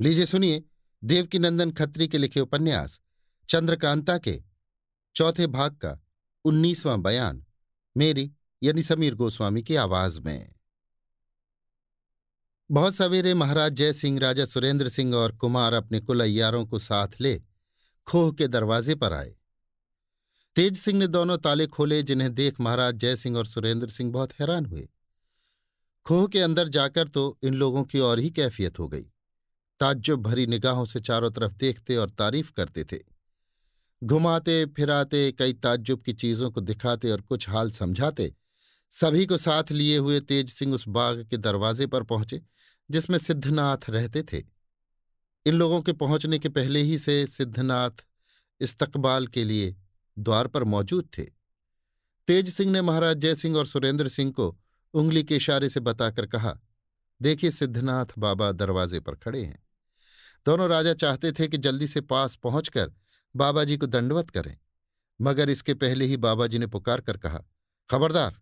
लीजिए सुनिए, देवकीनंदन खत्री के लिखे उपन्यास, चंद्रकांता के, चौथे भाग का, उन्नीसवां बयान, मेरी यानी समीर गोस्वामी की आवाज़ में। बहुत सवेरे महाराज जय सिंह, राजा सुरेंद्र सिंह और कुमार अपने कुल अयारों को साथ ले खोह के दरवाजे पर आए। तेज सिंह ने दोनों ताले खोले, जिन्हें देख महाराज जय सिंह और सुरेंद्र सिंह बहुत हैरान हुए। खोह के अंदर जाकर तो इन लोगों की और ही कैफियत हो गई। ताज्जुब भरी निगाहों से चारों तरफ़ देखते और तारीफ़ करते थे। घुमाते, फिराते, कई ताज्जुब की चीज़ों को दिखाते और कुछ हाल समझाते, सभी को साथ लिए हुए तेज सिंह उस बाग के दरवाजे पर पहुँचे, जिसमें सिद्धनाथ रहते थे। इन लोगों के पहुँचने के पहले ही से सिद्धनाथ इस्तकबाल के लिए द्वार पर मौजूद थे। तेज सिंह ने महाराज जय सिंह और सुरेंद्र सिंह को उंगली के इशारे से बताकर कहा, देखिए सिद्धनाथ बाबा दरवाजे पर खड़े हैं। दोनों राजा चाहते थे कि जल्दी से पास पहुंचकर बाबा जी को दंडवत करें। मगर इसके पहले ही बाबा जी ने पुकार कर कहा, खबरदार,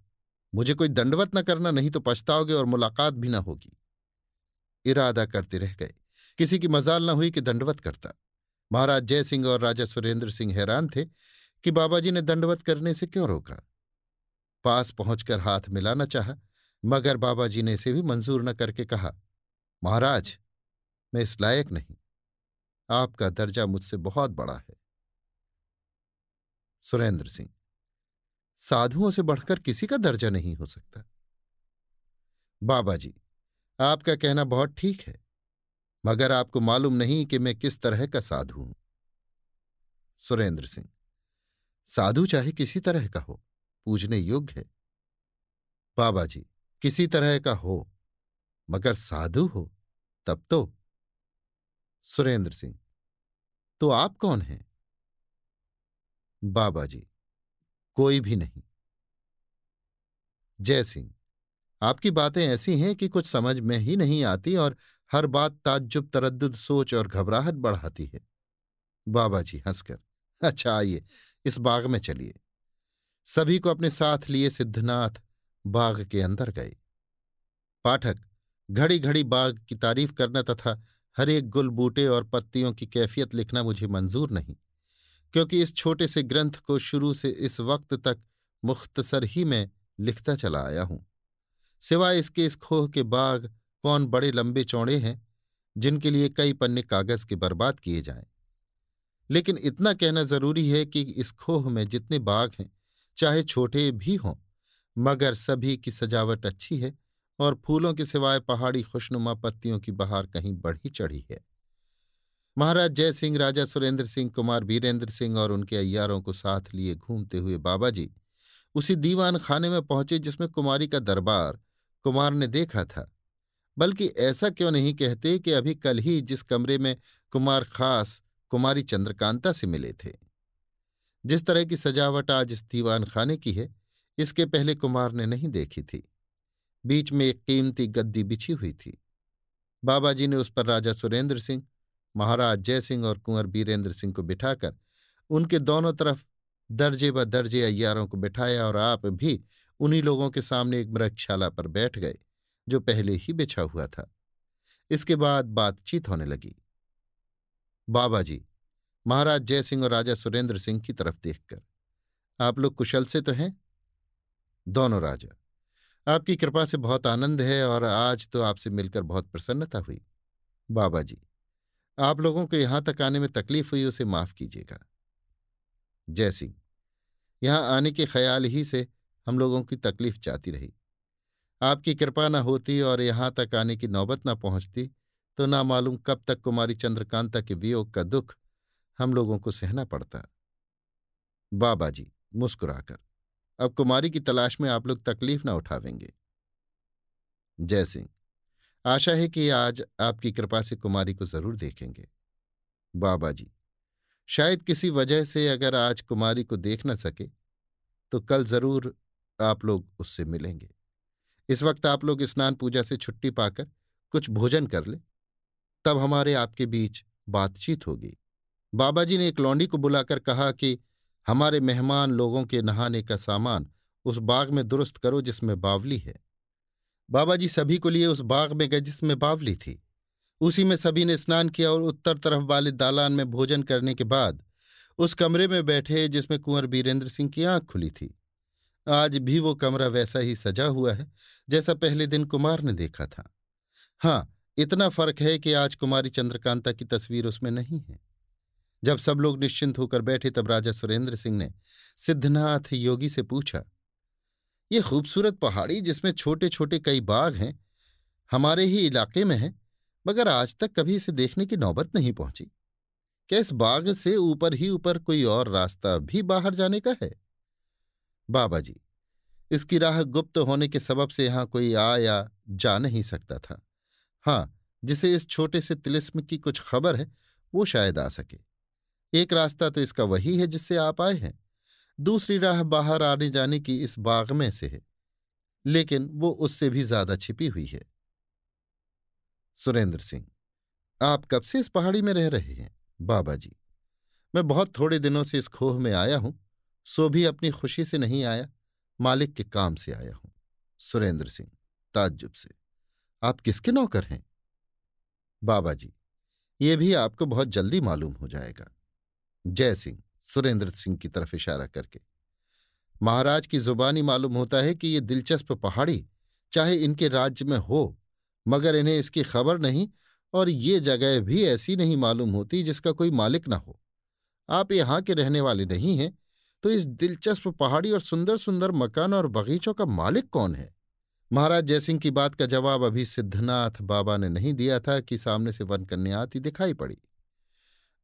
मुझे कोई दंडवत न करना, नहीं तो पछताओगे और मुलाकात भी न होगी। इरादा करते रह गए। किसी की मजाल न हुई कि दंडवत करता। महाराज जय सिंह और राजा सुरेंद्र सिंह हैरान थे कि बाबा जी ने दंडवत करने से क्यों रोका। पास पहुंचकर हाथ मिलाना चाहा, मगर बाबा जी ने इसे भी मंजूर न करके कहा, महाराज मैं इस लायक नहीं। आपका दर्जा मुझसे बहुत बड़ा है। सुरेंद्र सिंह, साधुओं से बढ़कर किसी का दर्जा नहीं हो सकता। बाबा जी आपका कहना बहुत ठीक है, मगर आपको मालूम नहीं कि मैं किस तरह का साधु हूँ। सुरेंद्र सिंह, साधु चाहे किसी तरह का हो, पूजने योग्य है। बाबा जी किसी तरह का हो, मगर साधु हो, तब तो सुरेंद्र सिंह। तो आप कौन हैं? बाबा जी, कोई भी नहीं। जय सिंह, आपकी बातें ऐसी हैं कि कुछ समझ में ही नहीं आती और हर बात ताज्जुब तरद्दुद सोच और घबराहट बढ़ाती है। बाबा जी हंसकर अच्छा आइए, इस बाग में चलिए। सभी को अपने साथ लिए सिद्धनाथ बाग के अंदर गए। पाठक घड़ी घड़ी बाग की तारीफ़ करना तथा हर एक गुल बूटे और पत्तियों की कैफियत लिखना मुझे मंजूर नहीं, क्योंकि इस छोटे से ग्रंथ को शुरू से इस वक्त तक मुख्तसर ही में लिखता चला आया हूँ। सिवाय इसके इस खोह के बाग कौन बड़े लंबे चौड़े हैं, जिनके लिए कई पन्ने कागज़ के बर्बाद किए जाएँ। लेकिन इतना कहना ज़रूरी है कि इस खोह में जितने बाग हैं, चाहे छोटे भी हों, मगर सभी की सजावट अच्छी है और फूलों के सिवाय पहाड़ी खुशनुमा पत्तियों की बहार कहीं बढ़ी चढ़ी है। महाराज जय सिंह, राजा सुरेंद्र सिंह, कुमार वीरेंद्र सिंह और उनके अय्यारों को साथ लिए घूमते हुए बाबा जी उसी दीवान खाने में पहुँचे जिसमें कुमारी का दरबार कुमार ने देखा था। बल्कि ऐसा क्यों नहीं कहते कि अभी कल ही जिस कमरे में कुमार खास कुमारी चंद्रकांता से मिले थे। जिस तरह की सजावट आज इस दीवान खाने की है, इसके पहले कुमार ने नहीं देखी थी। बीच में एक कीमती गद्दी बिछी हुई थी। बाबा जी ने उस पर राजा सुरेंद्र सिंह, महाराज जय सिंह और कुंवर बीरेंद्र सिंह को बिठाकर उनके दोनों तरफ़ दर्जे ब दर्जे अय्यारों को बिठाया और आप भी उन्हीं लोगों के सामने एक मृगशाला पर बैठ गए, जो पहले ही बिछा हुआ था। इसके बाद बातचीत होने लगी। बाबा जी, महाराज जय सिंह और राजा सुरेंद्र सिंह की तरफ़ देखकर, आप लोग कुशल से तो हैं? दोनों राजा। आपकी कृपा से बहुत आनंद है और आज तो आपसे मिलकर बहुत प्रसन्नता हुई। बाबा जी, आप लोगों को यहाँ तक आने में तकलीफ़ हुई उसे माफ़ कीजिएगा। जय सिंह, यहाँ आने के ख्याल ही से हम लोगों की तकलीफ़ जाती रही। आपकी कृपा न होती और यहाँ तक आने की नौबत न पहुँचती तो ना मालूम कब तक कुमारी चंद्रकांता के वियोग का दुख हम लोगों को सहना पड़ता। बाबा जी, मुस्कुराकर। अब कुमारी की तलाश में आप लोग तकलीफ़ ना उठावेंगे जय सिंह। आशा है कि आज आपकी कृपा से कुमारी को ज़रूर देखेंगे। बाबा जी, शायद किसी वजह से अगर आज कुमारी को देख न सके तो कल ज़रूर आप लोग उससे मिलेंगे। इस वक्त आप लोग स्नान पूजा से छुट्टी पाकर कुछ भोजन कर ले, तब हमारे आपके बीच बातचीत होगी। बाबा जी ने एक लौंडी को बुलाकर कहा कि हमारे मेहमान लोगों के नहाने का सामान उस बाग में दुरुस्त करो जिसमें बावली है। बाबा जी सभी को लिए उस बाग में गए जिसमें बावली थी। उसी में सभी ने स्नान किया और उत्तर तरफ़ वाले दालान में भोजन करने के बाद उस कमरे में बैठे जिसमें कुंवर बीरेंद्र सिंह की आँख खुली थी। आज भी वो कमरा वैसा ही सजा हुआ है, जैसा पहले दिन कुमार ने देखा था। हाँ इतना फ़र्क है कि आज कुमारी चंद्रकांता की तस्वीर उसमें नहीं है। जब सब लोग निश्चिंत होकर बैठे तब राजा सुरेंद्र सिंह ने सिद्धनाथ योगी से पूछा, ये खूबसूरत पहाड़ी जिसमें छोटे छोटे कई बाग हैं, हमारे ही इलाके में है, मगर आज तक कभी इसे देखने की नौबत नहीं पहुँची। क्या इस बाग से ऊपर ही ऊपर कोई और रास्ता भी बाहर जाने का है? बाबा जी, इसकी राह गुप्त होने के सबब से यहाँ कोई आ या जा नहीं सकता था। हाँ जिसे इस छोटे से तिलिस्म की कुछ खबर है, वो शायद आ सके। एक रास्ता तो इसका वही है जिससे आप आए हैं। दूसरी राह बाहर आने जाने की इस बाग में से है, लेकिन वो उससे भी ज़्यादा छिपी हुई है। सुरेंद्र सिंह, आप कब से इस पहाड़ी में रह रहे हैं? बाबा जी, मैं बहुत थोड़े दिनों से इस खोह में आया हूँ, सो भी अपनी खुशी से नहीं आया, मालिक के काम से आया हूँ। सुरेंद्र सिंह, ताज्जुब से, आप किसके नौकर हैं? बाबा जी, ये भी आपको बहुत जल्दी मालूम हो जाएगा। जय सिंह, सुरेंद्र सिंह की तरफ़ इशारा करके। महाराज की जुबानी मालूम होता है कि ये दिलचस्प पहाड़ी, चाहे इनके राज्य में हो, मगर इन्हें इसकी खबर नहीं और ये जगह भी ऐसी नहीं मालूम होती जिसका कोई मालिक ना हो। आप यहाँ के रहने वाले नहीं हैं तो इस दिलचस्प पहाड़ी और सुंदर सुंदर मकान और बगीचों का मालिक कौन है? महाराज जयसिंह की बात का जवाब अभी सिद्धनाथ बाबा ने नहीं दिया था कि सामने से वन कन्या आती दिखाई पड़ी।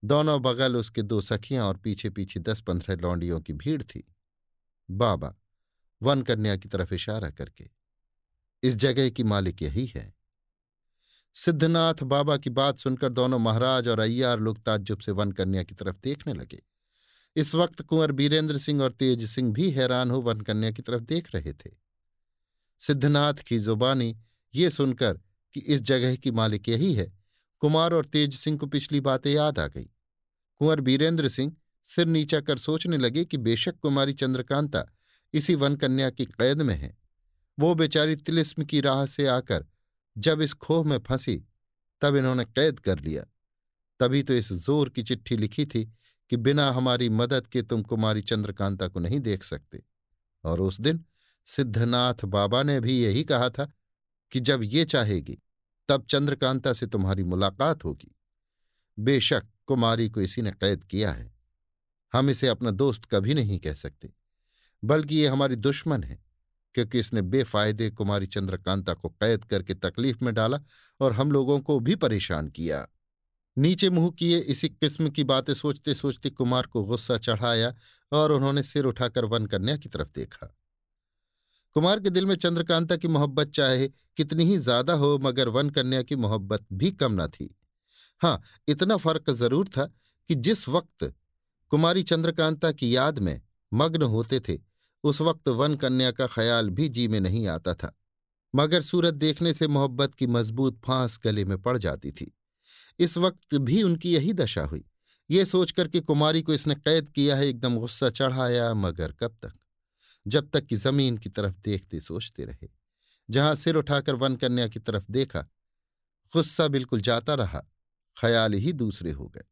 दोनों बगल उसके दो सखियाँ और पीछे पीछे दस पंद्रह लौंडियों की भीड़ थी। बाबा वन कन्या की तरफ़ इशारा करके, इस जगह की मालिक यही है। सिद्धनाथ बाबा की बात सुनकर दोनों महाराज और अय्यार लोग ताज्जुब से वन कन्या की तरफ़ देखने लगे। इस वक्त कुंवर बीरेंद्र सिंह और तेज सिंह भी हैरान हो वन कन्या की तरफ़ देख रहे थे। सिद्धनाथ की जुबानी ये सुनकर कि इस जगह की मालिक यही है कुमार और तेज सिंह को पिछली बातें याद आ गई। कुंवर बीरेंद्र सिंह सिर नीचा कर सोचने लगे कि बेशक कुमारी चंद्रकांता इसी वन कन्या की कैद में है। वो बेचारी तिलिस्म की राह से आकर जब इस खोह में फंसी, तब इन्होंने कैद कर लिया। तभी तो इस ज़ोर की चिट्ठी लिखी थी कि बिना हमारी मदद के तुम कुमारी चंद्रकांता को नहीं देख सकते। और उस दिन सिद्धनाथ बाबा ने भी यही कहा था कि जब ये चाहेगी तब चंद्रकांता से तुम्हारी मुलाकात होगी। बेशक कुमारी को इसी ने कैद किया है। हम इसे अपना दोस्त कभी नहीं कह सकते, बल्कि ये हमारी दुश्मन है, क्योंकि इसने बेफायदे कुमारी चंद्रकांता को कैद करके तकलीफ़ में डाला और हम लोगों को भी परेशान किया। नीचे मुँह किए इसी किस्म की बातें सोचते सोचते कुमार को गुस्सा चढ़ाया और उन्होंने सिर उठाकर वन कन्या की तरफ़ देखा। कुमार के दिल में चंद्रकांता की मोहब्बत चाहे कितनी ही ज़्यादा हो, मगर वन कन्या की मोहब्बत भी कम न थी। हाँ इतना फ़र्क ज़रूर था कि जिस वक्त कुमारी चंद्रकांता की याद में मग्न होते थे, उस वक्त वन कन्या का ख्याल भी जी में नहीं आता था, मगर सूरत देखने से मोहब्बत की मज़बूत फांस गले में पड़ जाती थी। इस वक्त भी उनकी यही दशा हुई। ये सोचकर कि कुमारी को इसने कैद किया है, एकदम गुस्सा चढ़ाया, मगर कब तक? जब तक कि ज़मीन की तरफ़ देखते सोचते रहे। जहाँ सिर उठाकर वन कन्या की तरफ़ देखा, गुस्सा बिल्कुल जाता रहा, ख्याल ही दूसरे हो गए।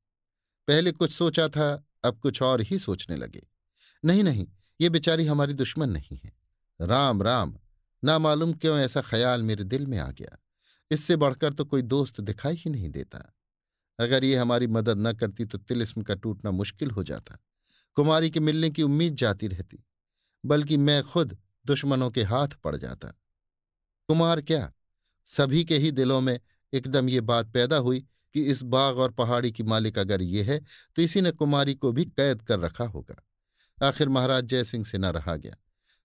पहले कुछ सोचा था, अब कुछ और ही सोचने लगे। नहीं नहीं, ये बेचारी हमारी दुश्मन नहीं है। राम राम ना मालूम क्यों ऐसा ख्याल मेरे दिल में आ गया? इससे बढ़कर तो कोई दोस्त दिखाई ही नहीं देता। अगर ये हमारी मदद न करती तो तिलिस्म का टूटना मुश्किल हो जाता। कुमारी के मिलने की उम्मीद जाती रहती। बल्कि मैं खुद दुश्मनों के हाथ पड़ जाता। कुमार क्या? सभी के ही दिलों में एकदम ये बात पैदा हुई कि इस बाग और पहाड़ी की मालिक अगर ये है तो इसी ने कुमारी को भी कैद कर रखा होगा। आखिर महाराज जयसिंह से न रहा गया।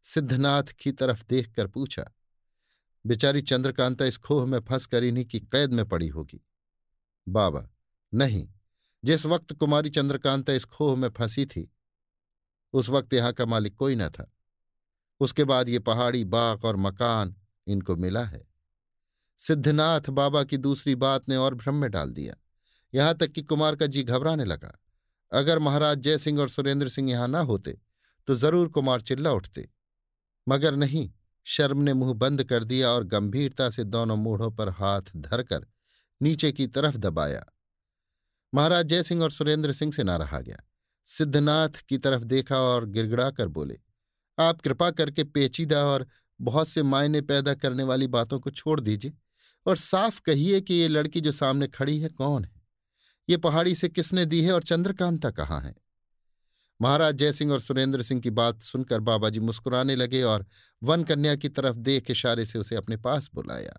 सिद्धनाथ की तरफ़ देखकर पूछा, बेचारी चंद्रकांता इस खोह में फंस कर इन्हीं की कैद में पड़ी होगी? बाबा, नहीं। जिस वक्त कुमारी चंद्रकांता इस खोह में फंसी थी उस वक्त यहाँ का मालिक कोई न था। उसके बाद ये पहाड़ी बाग और मकान इनको मिला है। सिद्धनाथ बाबा की दूसरी बात ने और भ्रम में डाल दिया। यहाँ तक कि कुमार का जी घबराने लगा। अगर महाराज जयसिंह और सुरेंद्र सिंह यहाँ ना होते तो ज़रूर कुमार चिल्ला उठते। मगर नहीं, शर्म ने मुँह बंद कर दिया और गंभीरता से दोनों मूढ़ों पर हाथ धरकर नीचे की तरफ़ दबाया। महाराज जयसिंह और सुरेंद्र सिंह से ना रहा गया। सिद्धनाथ की तरफ़ देखा और गिड़गिड़ा कर बोले, आप कृपा करके पेचीदा और बहुत से मायने पैदा करने वाली बातों को छोड़ दीजिए और साफ़ कहिए कि ये लड़की जो सामने खड़ी है कौन है? ये पहाड़ी से किसने दी है और चंद्रकांता कहाँ है? महाराज जयसिंह और सुरेंद्र सिंह की बात सुनकर बाबा जी मुस्कुराने लगे और वन कन्या की तरफ़ देख इशारे से उसे अपने पास बुलाया।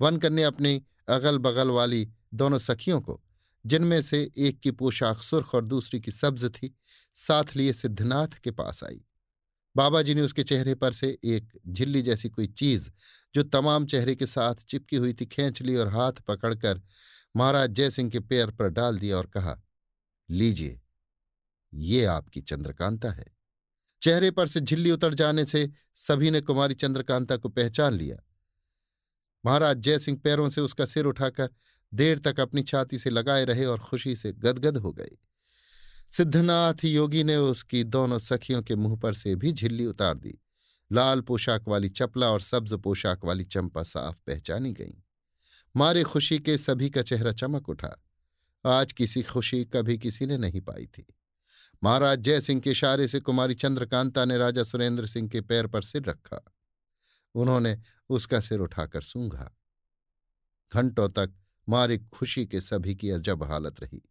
वन कन्या अपनी अगल बगल वाली दोनों सखियों को जिनमें से एक की पोशाक सुर्ख और दूसरी की सब्ज थी, साथ लिए सिद्धनाथ के पास आई। बाबा जी ने उसके चेहरे पर से एक झिल्ली जैसी कोई चीज़, जो तमाम चेहरे के साथ चिपकी हुई थी, खींच ली और हाथ पकड़कर महाराज जयसिंह के पैर पर डाल दिया और कहा, लीजिए, ये आपकी चंद्रकांता है। चेहरे पर से झिल्ली उतर जाने से सभी ने कुमारी चंद्रकांता को पहचान लिया। महाराज जयसिंह पैरों से उसका सिर उठाकर देर तक अपनी छाती से लगाए रहे और खुशी से गदगद हो गए सिद्धनाथ योगी ने उसकी दोनों सखियों के मुँह पर से भी झिल्ली उतार दी। लाल पोशाक वाली चपला और सब्ज पोशाक वाली चंपा साफ़ पहचानी गई। मारे खुशी के सभी का चेहरा चमक उठा। आज किसी खुशी कभी किसी ने नहीं पाई थी। महाराज जय सिंह के इशारे से कुमारी चंद्रकांता ने राजा सुरेंद्र सिंह के पैर पर सिर रखा। उन्होंने उसका सिर उठाकर सूंघा। घंटों तक मारे खुशी के सभी की अजब हालत रही।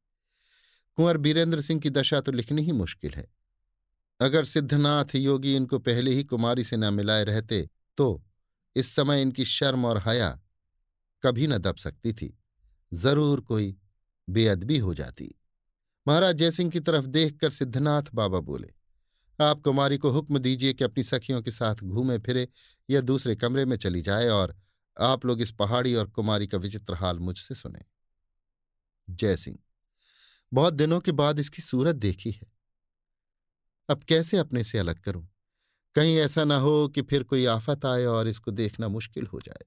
कुंवर बीरेंद्र सिंह की दशा तो लिखनी ही मुश्किल है। अगर सिद्धनाथ योगी इनको पहले ही कुमारी से न मिलाए रहते तो इस समय इनकी शर्म और हया कभी न दब सकती थी। ज़रूर कोई बेअदबी हो जाती। महाराज जयसिंह की तरफ़ देखकर सिद्धनाथ बाबा बोले, आप कुमारी को हुक्म दीजिए कि अपनी सखियों के साथ घूमे फिरे या दूसरे कमरे में चली जाए और आप लोग इस पहाड़ी और कुमारी का विचित्र हाल मुझसे सुने। जय सिंह। बहुत दिनों के बाद इसकी सूरत देखी है। अब कैसे अपने से अलग करूँ? कहीं ऐसा ना हो कि फिर कोई आफत आए और इसको देखना मुश्किल हो जाए।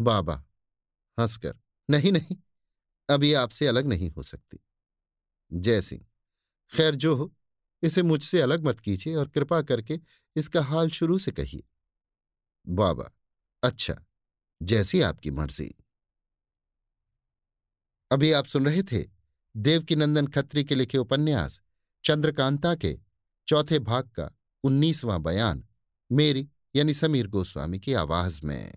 बाबा, हंसकर, नहीं नहीं, अभी आपसे अलग नहीं हो सकती। जय सिंह। खैर जो हो, इसे मुझसे अलग मत कीजिए और कृपा करके इसका हाल शुरू से कहिए। बाबा अच्छा जैसी आपकी मर्ज़ी। अभी आप सुन रहे थे देवकीनंदन खत्री के लिखे उपन्यास, चंद्रकांता के चौथे भाग का उन्नीसवां बयान, मेरी यानी समीर गोस्वामी की आवाज़ में।